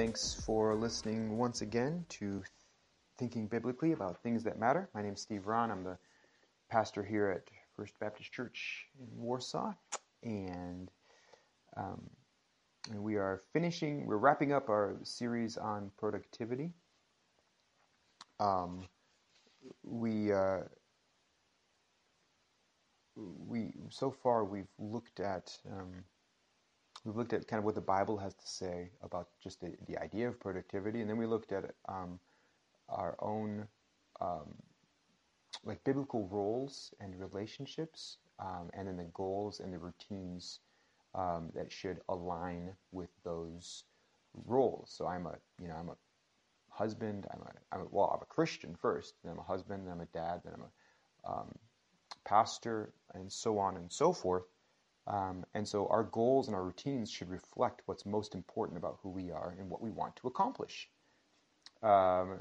Thanks for listening once again to Thinking Biblically about Things That Matter. My name is Steve Rahn. I'm the pastor here at First Baptist Church in Warsaw. And, um, and we are finishing, we're wrapping up our series on productivity. Um, we, uh, we, so far, we've looked at. Um, we've looked at kind of what the Bible has to say about just the, the idea of productivity, and then we looked at um, our own um, like biblical roles and relationships, um, and then the goals and the routines um, that should align with those roles. So I'm a you know I'm a husband. I'm a, I'm a well I'm a Christian first, then I'm a husband, then I'm a dad, then I'm a um, pastor, and so on and so forth. Um, and so our goals and our routines should reflect what's most important about who we are and what we want to accomplish. Um,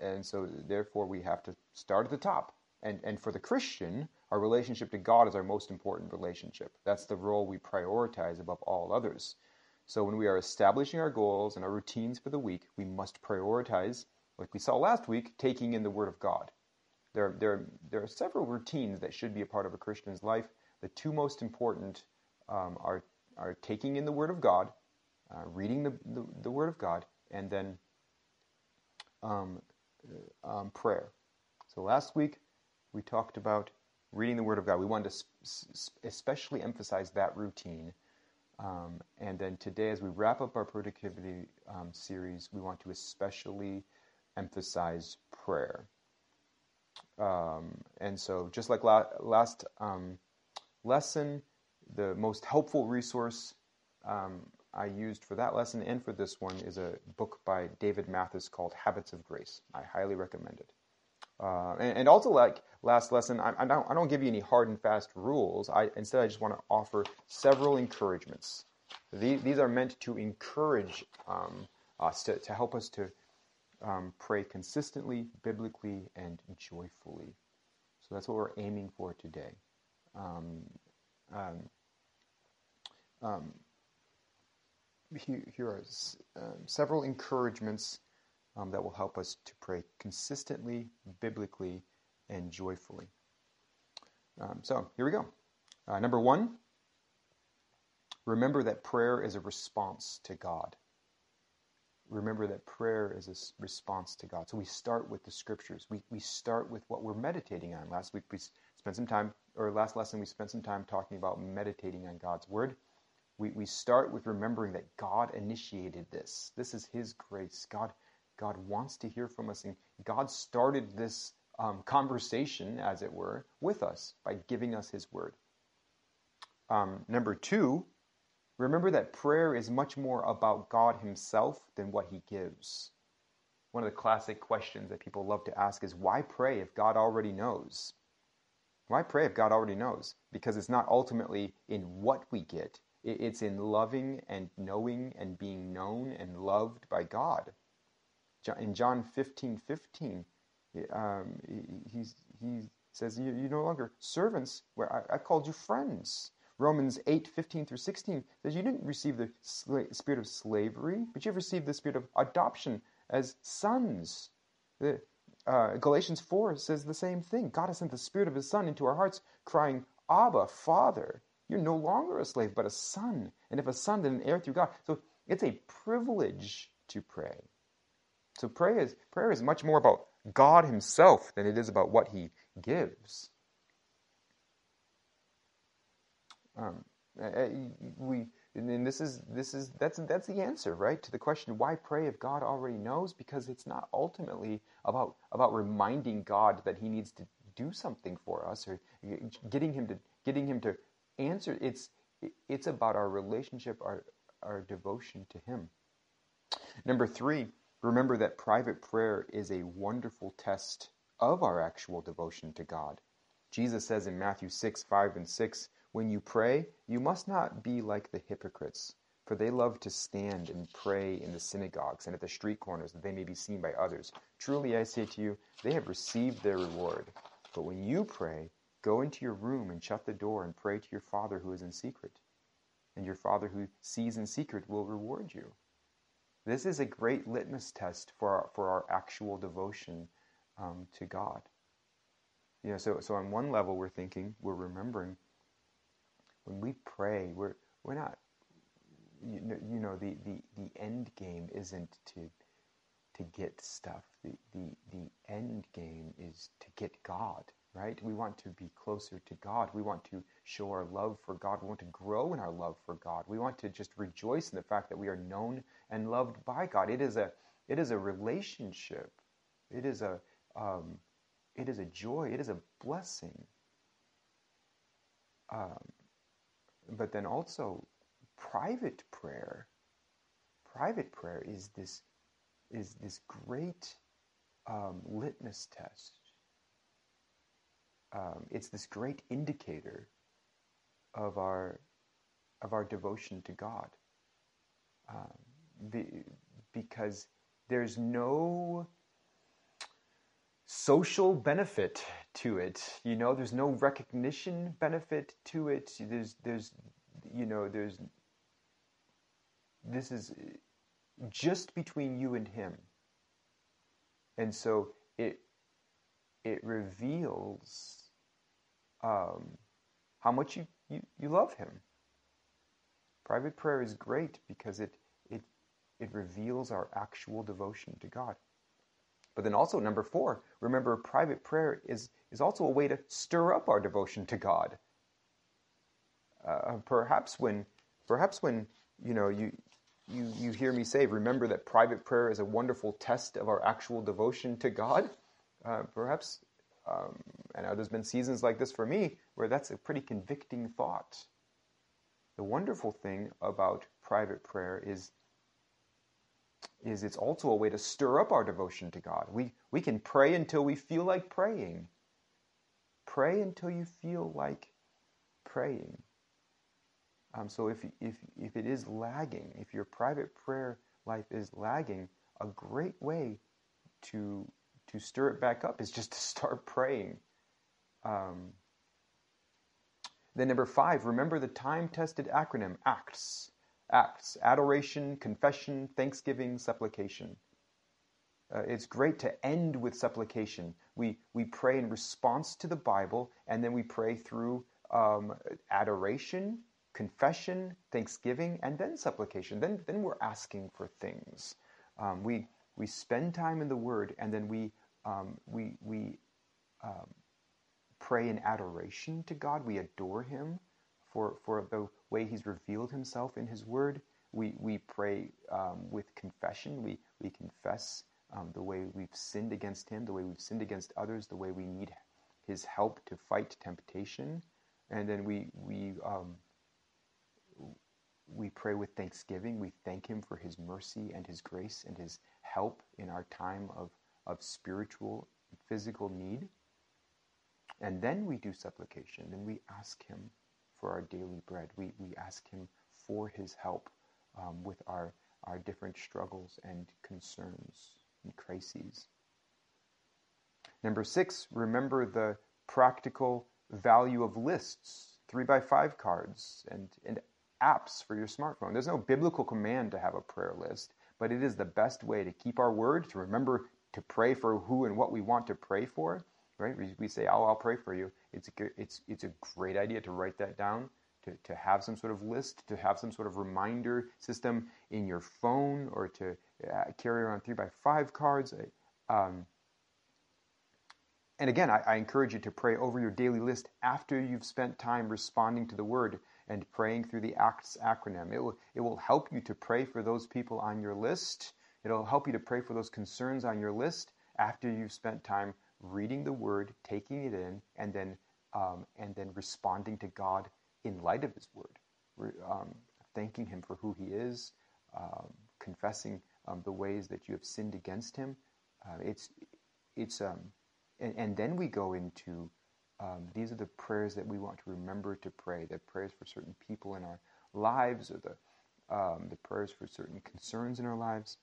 and so therefore we have to start at the top. And, and for the Christian, our relationship to God is our most important relationship. That's the role we prioritize above all others. So when we are establishing our goals and our routines for the week, we must prioritize, like we saw last week, taking in the Word of God. There, there, there are several routines that should be a part of a Christian's life the two most important um, are, are taking in the Word of God, uh, reading the, the, the, Word of God, and then um, uh, um, prayer. So last week we talked about reading the Word of God. We wanted to especially emphasize that routine. Um, and then today, as we wrap up our productivity um, series, we want to especially emphasize prayer. Um, and so, just like la- last um, lesson, the most helpful resource um, I used for that lesson and for this one is a book by David Mathis called Habits of Grace. I highly recommend it. Uh, and, and, also, like last lesson, I, I, don't, I don't give you any hard and fast rules. I, instead, I just want to offer several encouragements. These, these are meant to encourage um, us, to, to help us to um, pray consistently, biblically, and joyfully. So that's what we're aiming for today here, here are um, several encouragements um, that will help us to pray consistently, biblically, and joyfully. Um, so here we go. Uh, number one, remember that prayer is a response to God. Remember that prayer is a response to God. So we start with the scriptures. We, we start with what we're meditating on. Last week we spent some time, or last lesson, we spent some time talking about meditating on God's Word. We, we start with remembering that God initiated this. This is His grace. God, God wants to hear from us, and God started this um, conversation, as it were, with us by giving us His Word. Um, number two, remember that prayer is much more about God Himself than what He gives. One of the classic questions that people love to ask is why pray if God already knows? Why pray if God already knows? Because it's not ultimately in what we get, it's in loving and knowing and being known and loved by God. In John 15 15, um, he, says, you, are no longer servants, where I, I called you friends. Romans 8, 15 through 16 says, You didn't receive the spirit of slavery, but you've received the spirit of adoption as sons. Uh, Galatians 4 says the same thing. God has sent the Spirit of His Son into our hearts, crying, Abba, Father. You're no longer a slave, but a son. And if a son, then an heir through God. So it's a privilege to pray. So prayer is, prayer is much more about God Himself than it is about what He gives. Um, we and this is this is that's that's the answer, right, to the question why pray if God already knows? Because it's not ultimately about about reminding God that He needs to do something for us or getting Him to getting Him to answer. It's it's about our relationship, our our devotion to Him. Number three, remember that private prayer is a wonderful test of our actual devotion to God. Jesus says in Matthew 6, 5 and 6, when you pray, you must not be like the hypocrites, for they love to stand and pray in the synagogues and at the street corners that they may be seen by others. Truly I say to you, they have received their reward. But when you pray, go into your room and shut the door and pray to your Father who is in secret. and your Father who sees in secret will reward you. This is a great litmus test for our, for our actual devotion um, to God. You know, so, so on one level, we're thinking, we're remembering, when we pray, we're, we're not, you know, you know the, the, the end game isn't to, to get stuff. The, the, the end game is to get God right? We want to be closer to God. We want to show our love for God. We want to grow in our love for God. We want to just rejoice in the fact that we are known and loved by God. It is a it is a relationship. It is a um, it is a joy. It is a blessing. Um, but then also private prayer. Private prayer is this is this great um, litmus test um, it's this great indicator of our of our devotion to God, um, be, because there's no social benefit to it. You know, there's no recognition benefit to it. There's there's you know there's this is just between you and him. And so it it reveals um, how much you, you, you love Him. Private prayer is great because it, it, it reveals our actual devotion to God. But then also, number four, remember, private prayer is, is also a way to stir up our devotion to God. Uh, perhaps when, perhaps when you know you, you, you hear me say, remember that private prayer is a wonderful test of our actual devotion to God. Uh, perhaps um, I know there's been seasons like this for me where that's a pretty convicting thought. The wonderful thing about private prayer is, is it's also a way to stir up our devotion to God. We, we can pray until we feel like praying. Pray until you feel like praying. Um, so if, if, if it is lagging, if your private prayer life is lagging, a great way to to stir it back up is just to start praying. Um, then number five, remember the time-tested acronym ACTS. ACTS: adoration, confession, thanksgiving, supplication. Uh, it's great to end with supplication. We we pray in response to the Bible, and then we pray through um, adoration, confession, thanksgiving, and then supplication. Then then we're asking for things. Um, we we spend time in the Word, and then we um, we we um, pray in adoration to God. We adore Him for for the way He's revealed Himself in His Word. We we pray um, with confession. We we confess um, the way we've sinned against Him, the way we've sinned against others, the way we need His help to fight temptation, and then we we um, we pray with thanksgiving. We thank Him for His mercy and His grace and His help in our time of, of spiritual, physical need. And then we do supplication. Then we ask Him for our daily bread. We, we ask Him for His help um, with our, our different struggles and concerns and crises. Number six, remember the practical value of lists, three by five cards, and, and apps for your smartphone. There's no biblical command to have a prayer list, but it is the best way to keep our word, to remember to pray for who and what we want to pray for. Right? We, we say, "Oh, I'll pray for you." It's a it's it's a great idea to write that down, to to have some sort of list, to have some sort of reminder system in your phone, or to uh, carry around three by five cards. Um, and again, I, I encourage you to pray over your daily list after you've spent time responding to the word and praying through the ACTS acronym. It will, it will help you to pray for those people on your list. It'll help you to pray for those concerns on your list after you've spent time reading the Word, taking it in, and then um, and then responding to God in light of His Word, um, thanking Him for who He is, um, confessing um, the ways that you have sinned against Him. Uh, it's it's um, and, and then we go into um, these are the prayers that we want to remember to pray. The prayers for certain people in our lives, or the um, the prayers for certain concerns in our lives.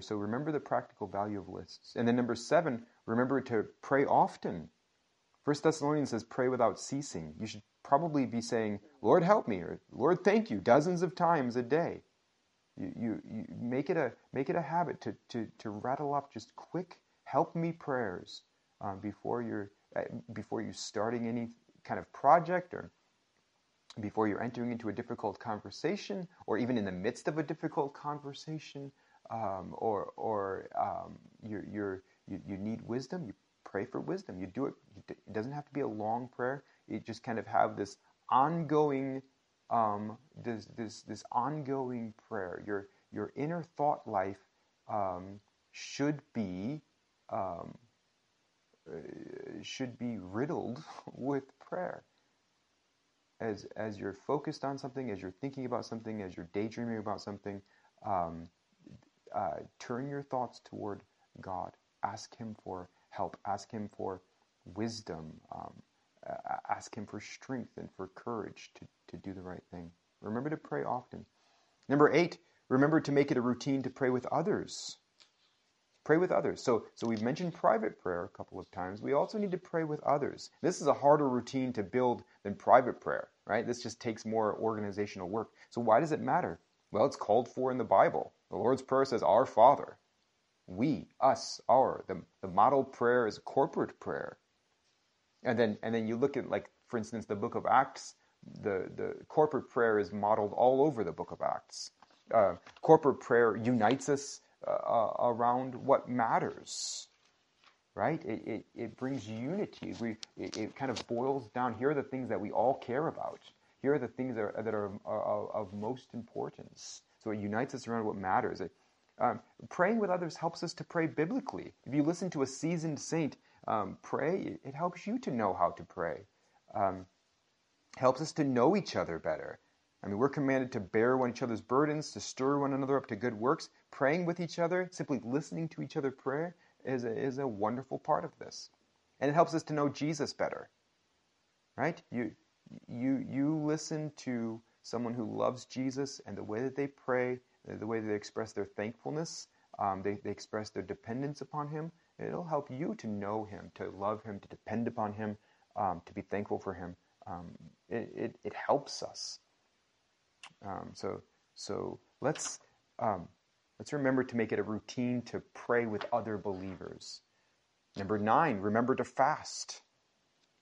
So remember the practical value of lists. And then number seven, remember to pray often. First Thessalonians says, pray without ceasing. You should probably be saying, Lord, help me, or Lord, thank you, dozens of times a day. You, you, you make, it a, make it a habit to, to, to rattle off just quick, help me prayers um, before, you're, uh, before you're starting any kind of project or before you're entering into a difficult conversation or even in the midst of a difficult conversation um, or, or um, you're, you're, you, you need wisdom, you pray for wisdom. You do it. It doesn't have to be a long prayer. You just kind of have this ongoing, um, this this this ongoing prayer. Your your inner thought life um, should be um, uh, should be riddled with prayer. As as you're focused on something, as you're thinking about something, as you're daydreaming about something, um, uh, turn your thoughts toward God. Ask Him for help. Ask Him for wisdom. Um, ask Him for strength and for courage to, to do the right thing. Remember to pray often. Number eight, remember to make it a routine to pray with others. Pray with others. So, so we've mentioned private prayer a couple of times. We also need to pray with others. This is a harder routine to build than private prayer, right? This just takes more organizational work. So why does it matter? Well, it's called for in the Bible. The Lord's Prayer says, Our Father we, us, our. The, the model prayer is corporate prayer. And then, and then you look at, like, for instance, the book of Acts, the, the corporate prayer is modeled all over the book of Acts. Uh, corporate prayer unites us uh, uh, around what matters, right? It, it, it brings unity. We, it, it, kind of boils down here are the things that we all care about. Here are the things that are, that are, of most importance. So it unites us around what matters. It, um, praying with others helps us to pray biblically. If you listen to a seasoned saint um, pray, it, helps you to know how to pray. Um, helps us to know each other better. I mean, we're commanded to bear one another's burdens, to stir one another up to good works. Praying with each other, simply listening to each other pray, is a, is a wonderful part of this. And it helps us to know Jesus better. Right? You, you, you listen to someone who loves Jesus and the way that they pray the way they express their thankfulness, um, they, they express their dependence upon Him. It'll help you to know Him, to love Him, to depend upon Him, um, to be thankful for Him. Um, it, it, it, helps us. Um, so so let's um, let's remember to make it a routine to pray with other believers. Number nine, remember to fast.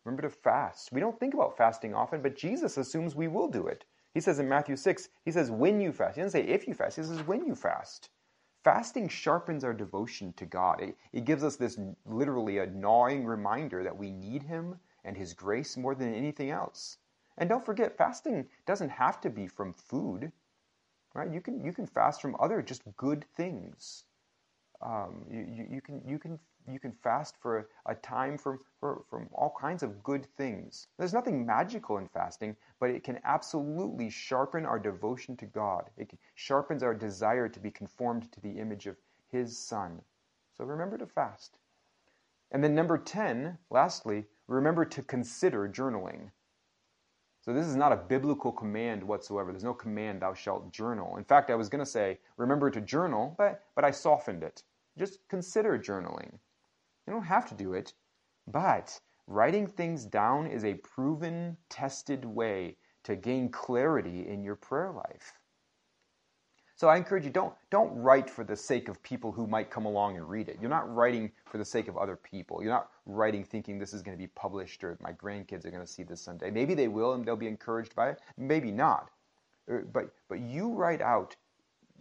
Remember to fast. We don't think about fasting often, but Jesus assumes we will do it. He says in Matthew 6, he says, when you fast. He doesn't say if you fast, he says when you fast. Fasting sharpens our devotion to God. It, it gives us this literally a gnawing reminder that we need Him and His grace more than anything else. And don't forget, fasting doesn't have to be from food, right? You can you can fast from other just good things. Um, you, you, you, can you can you can fast for a time from, for, from all kinds of good things. There's nothing magical in fasting, but it can absolutely sharpen our devotion to God. It sharpens our desire to be conformed to the image of His Son. So remember to fast. And then, number 10, lastly, remember to consider journaling. So, this is not a biblical command whatsoever. There's no command, thou shalt journal. In fact, I was going to say, remember to journal, but, but I softened it. Just consider journaling. You don't have to do it, but writing things down is a proven, tested way to gain clarity in your prayer life. So I encourage you don't don't write for the sake of people who might come along and read it. You're not writing for the sake of other people. You're not writing thinking this is going to be published or my grandkids are going to see this someday. Maybe they will and they'll be encouraged by it. Maybe not. Uh, but but you write out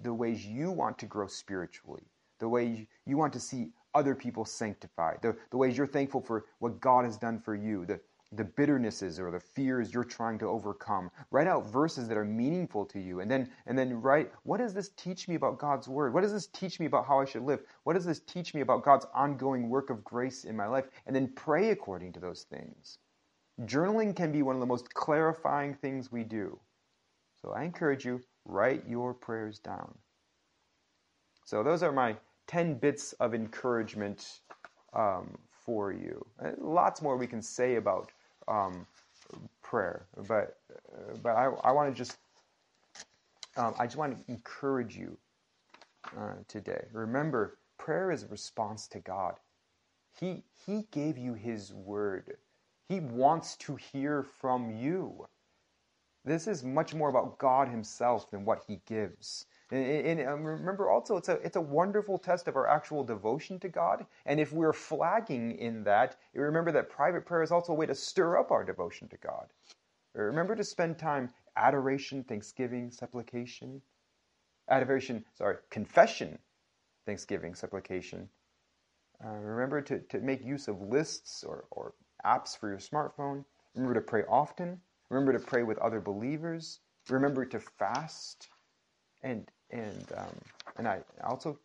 the ways you want to grow spiritually, the way you want to see other people sanctified, the, the ways you're thankful for what God has done for you, the, the bitternesses or the fears you're trying to overcome. Write out verses that are meaningful to you. And then and then write, what does this teach me about God's word? What does this teach me about how I should live? What does this teach me about God's ongoing work of grace in my life? And then pray according to those things. Journaling can be one of the most clarifying things we do. So I encourage you, write your prayers down. So those are my 10 bits of encouragement um, for you. Uh, lots more we can say about um, prayer, but uh, but I, I want to just um, I just want to encourage you uh, today. Remember, prayer is a response to God. He He gave you His word. He wants to hear from you. This is much more about God Himself than what He gives. And, and, um, remember also, it's a, it's a wonderful test of our actual devotion to God. And if we're flagging in that, remember that private prayer is also a way to stir up our devotion to God. Remember to spend time adoration, thanksgiving, supplication. Adoration, sorry, confession, thanksgiving, supplication. Uh, remember to, to make use of lists or, or apps for your smartphone. Remember to pray often. Remember to pray with other believers. Remember to fast. And and um, and I also,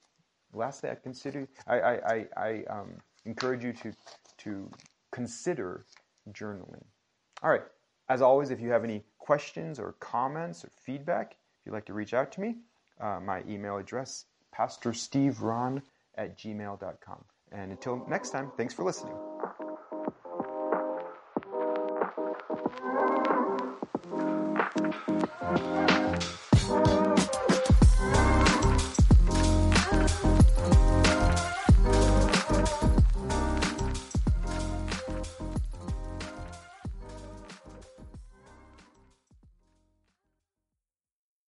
lastly, I consider I I, I, I um, encourage you to to consider journaling. All right. As always, if you have any questions or comments or feedback, if you'd like to reach out to me, uh, my email address, pastorsteverahn at gmail.com. And until next time, thanks for listening.